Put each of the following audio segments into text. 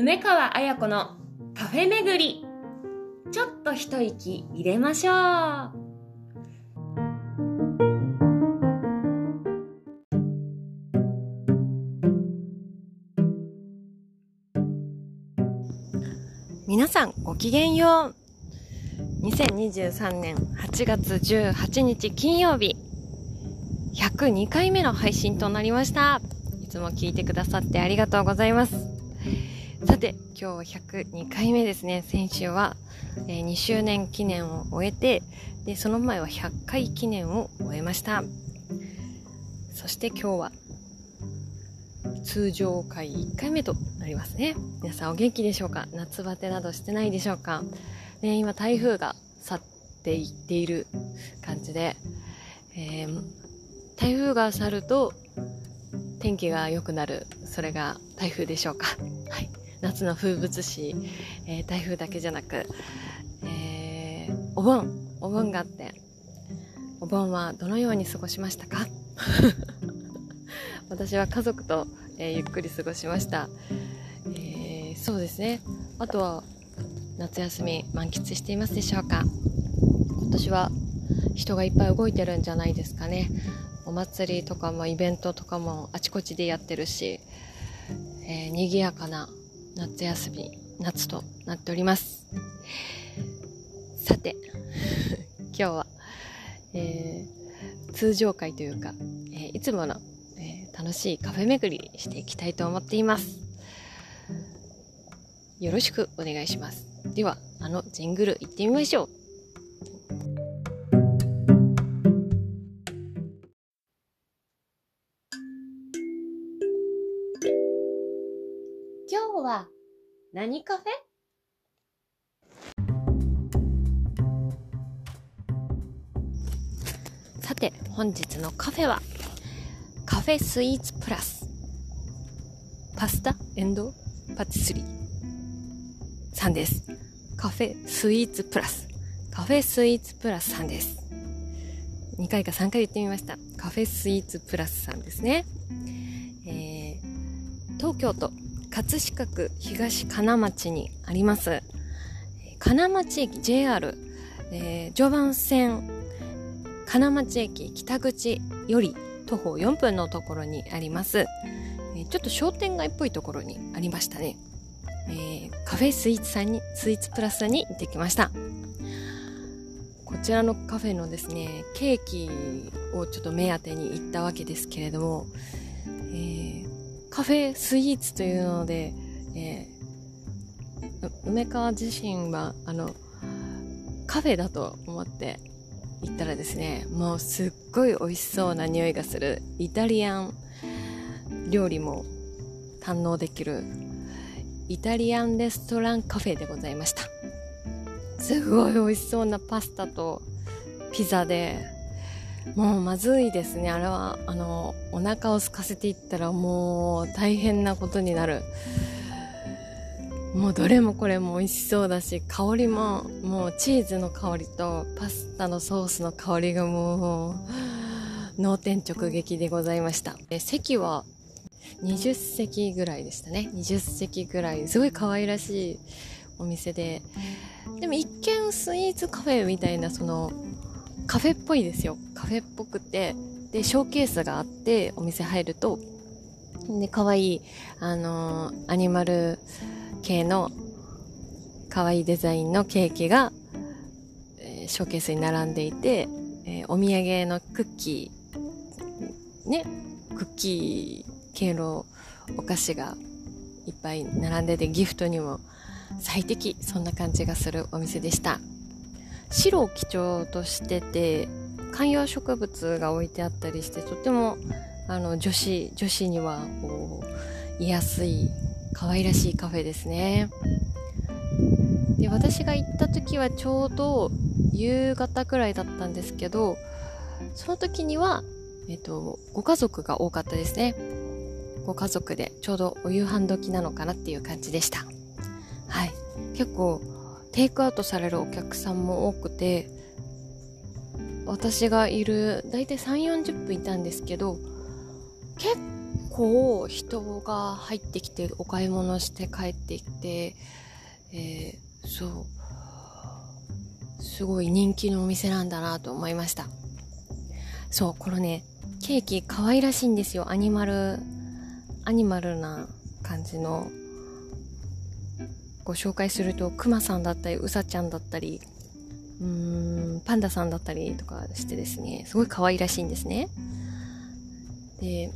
梅川彩子のカフェ巡り。ちょっと一息入れましょう。皆さんごきげんよう。2023年8月18日金曜日102回目の配信となりました。いつも聞いてくださってありがとうございます。さて今日102回目ですね。先週は、えー、2周年記念を終えてでその前は100回記念を終えました。そして今日は通常回1回目となりますね。皆さんお元気でしょうか？夏バテなどしてないでしょうか？ね、今台風が去っていっている感じで、えー、台風が去ると天気が良くなる、それが台風でしょうか？はい。夏の風物詩、えー、台風だけじゃなく、えー、お盆、お盆があって、お盆はどのように過ごしましたか？私は家族とえー、ゆっくり過ごしました、えー、そうですね。あとは夏休み満喫していますでしょうか？今年は人がいっぱい動いてるんじゃないですかね。お祭りとかもイベントとかもあちこちでやってるし、えー、賑やかな夏休み夏となっておりますさて 今日は、えー、通常会というか、えー、いつものえ楽しいカフェ巡りしていきたいと思っています。よろしくお願いします。では、あのジングル行ってみましょう。何カフェ？さて本日のカフェはカフェスイーツプラスパスタエンド？パティスリーさんです。カフェスイーツプラス。カフェスイーツプラスさんです。2回か3回言ってみました。カフェスイーツプラスさんですね。えー、東京都葛飾区東金町にあります。金町駅 JR、えー、常磐線金町駅北口より徒歩4分のところにあります、えちょっと商店街っぽいところにありましたね、えー、カフェスイーツさんにスイーツプラスさんに行ってきました。こちらのカフェのですねケーキをちょっと目当てに行ったわけですけれども、カフェスイーツというので、えー、梅川自身はあのカフェだと思って行ったらですねもうすっごい美味しそうな匂いがするイタリアン料理も堪能できるイタリアンレストランカフェでございました。すごい美味しそうなパスタとピザでもうまずいですねあれはあのお腹を空かせていったらもう大変なことになるもうどれもこれも美味しそうだし、香りももうチーズの香りとパスタのソースの香りがもう脳天直撃でございました。席は20席ぐらいでしたね。20席ぐらい。すごい可愛らしいお店で。でも一見スイーツカフェみたいなそのカフェっぽいですよ。カフェっぽくて。で、ショーケースがあってお店入ると、で、可愛い、あのー、アニマル系の可愛いデザインのケーキが、えー、ショーケースに並んでいて、えー、お土産のクッキー、ね、クッキー系のお菓子がいっぱい並んでてギフトにも最適そんな感じがするお店でした白を基調としてて観葉植物が置いてあったりしてとてもあの女子女子にはこう居やすい可愛らしいカフェですね。で私が行った時はちょうど夕方くらいだったんですけどその時には、えっと、ご家族が多かったですね。ご家族でちょうどお夕飯時なのかなっていう感じでした。はい。結構テイクアウトされるお客さんも多くて私がいる大体3 4 0分いたんですけど結構人が入ってきてお買い物して帰ってきて、えー、そうすごい人気のお店なんだなと思いました。そうこのねケーキ可愛らしいんですよ。アニマルアニマルな感じの。ご紹介するとクマさんだったりうさちゃんだったりうーんパンダさんだったりとかしてですねすごい可愛らしいんですね。で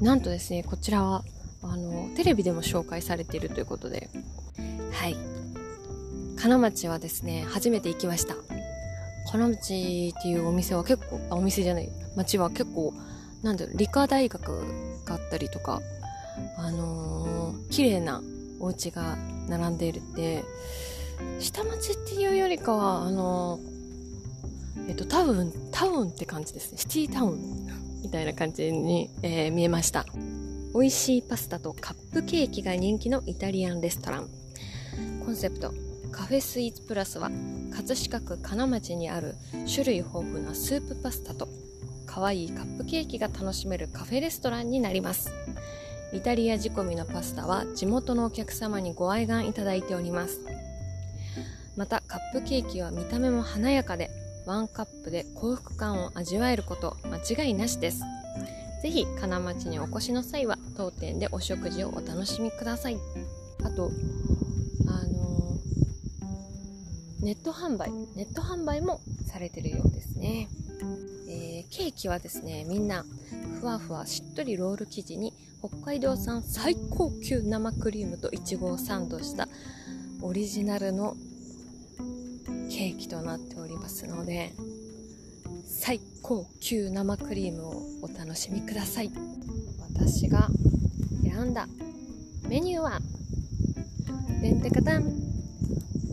なんとですねこちらはあのテレビでも紹介されているということで。はい。金町はですね初めて行きました。金町っていうお店は結構あお店じゃない町は結構なんだろう理科大学があったりとかあのー、綺麗なお家が並んでいるって下町っていうよりかはあの、えっとタウンタウンって感じですね。シティタウンみたいな感じに、えー、見えました。美味しいパスタとカップケーキが人気のイタリアンレストラン。コンセプトカフェスイーツプラスは葛飾区金町にある種類豊富なスープパスタと可愛いカップケーキが楽しめるカフェレストランになります。イタリア仕込みのパスタは地元のお客様にご愛願いただいておりますまたカップケーキは見た目も華やかでワンカップで幸福感を味わえること間違いなしです。ぜひ金町にお越しの際は当店でお食事をお楽しみください。あと、あのー、ネット販売、ネット販売もされてるようですね。えー、ケーキはですね、みんなふわふわしっとりロール生地に北海道産最高級生クリームといちごをサンドしたオリジナルのケーキとなっておりますので最高級生クリームをお楽しみください。私が選んだメニューはでんてかたん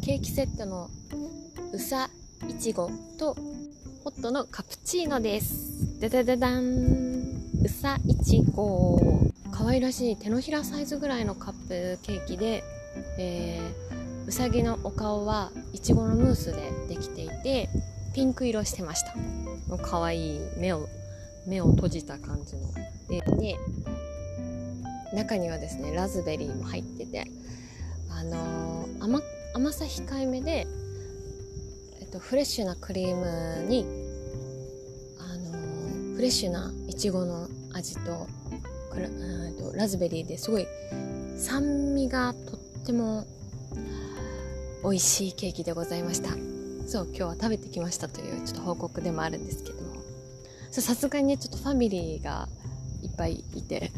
ケーキセットのうさいちごとホットのカプチーノです。でででだんうさいちご可愛らしい手のひらサイズぐらいのカップケーキで、えー、うさぎのお顔はいちごのムースでできていてピンク色してました。可愛い目を目を閉じた感じの。でで中にはですねラズベリーも入っててあのー、甘甘さ控えめで、えっと、フレッシュなクリームにあのー、フレッシュないちごの味ととラズベリーですごい酸味がとっても美味しいケーキでございました。そう今日は食べてきましたというちょっと報告でもあるんですけども。さすがにねちょっとファミリーがいっぱいいて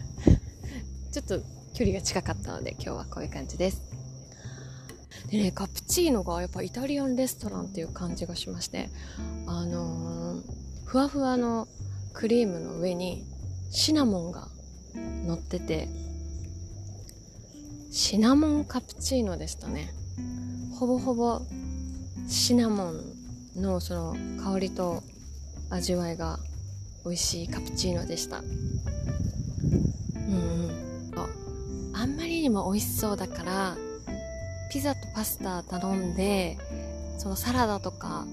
ちょっと距離が近かったので今日はこういう感じです。でねカプチーノがやっぱイタリアンレストランっていう感じがしましてあのー、ふわふわのクリームの上にシナモンが乗っててシナモンカプチーノでしたね。ほぼほぼシナモンのその香りと味わいが美味しいカプチーノでした。うんうん。あんまりにも美味しそうだからピザとパスタ頼んでそのサラダとか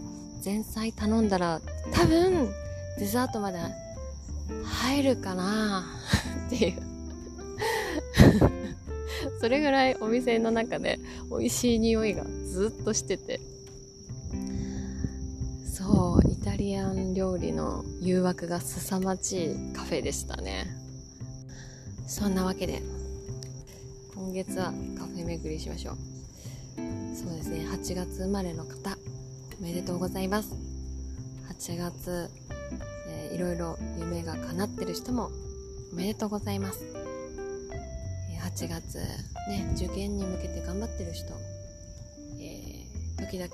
前菜頼んだら多分デザートまで入るかな？っていう。それぐらいお店の中で美味しい匂いがずっとしてて。そうイタリアン料理の誘惑が凄まじいカフェでしたね。そんなわけで今月はカフェ巡りしましょう。そうですね8月生まれの方おめでとうございます。8月、いろいろ夢が叶ってる人もおめでとうございます。8月ね受験に向けて頑張ってる人、えー、時々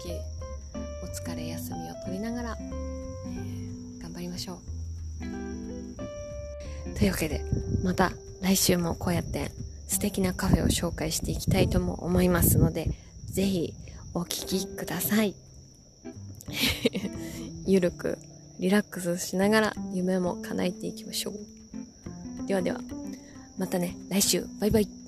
お疲れ休みを取りながら、えー、頑張りましょう。というわけでまた来週もこうやって素敵なカフェを紹介していきたいとも思いますのでぜひお聴きください。ゆるくリラックスしながら夢も叶えていきましょうではではまたね、来週。バイバイ。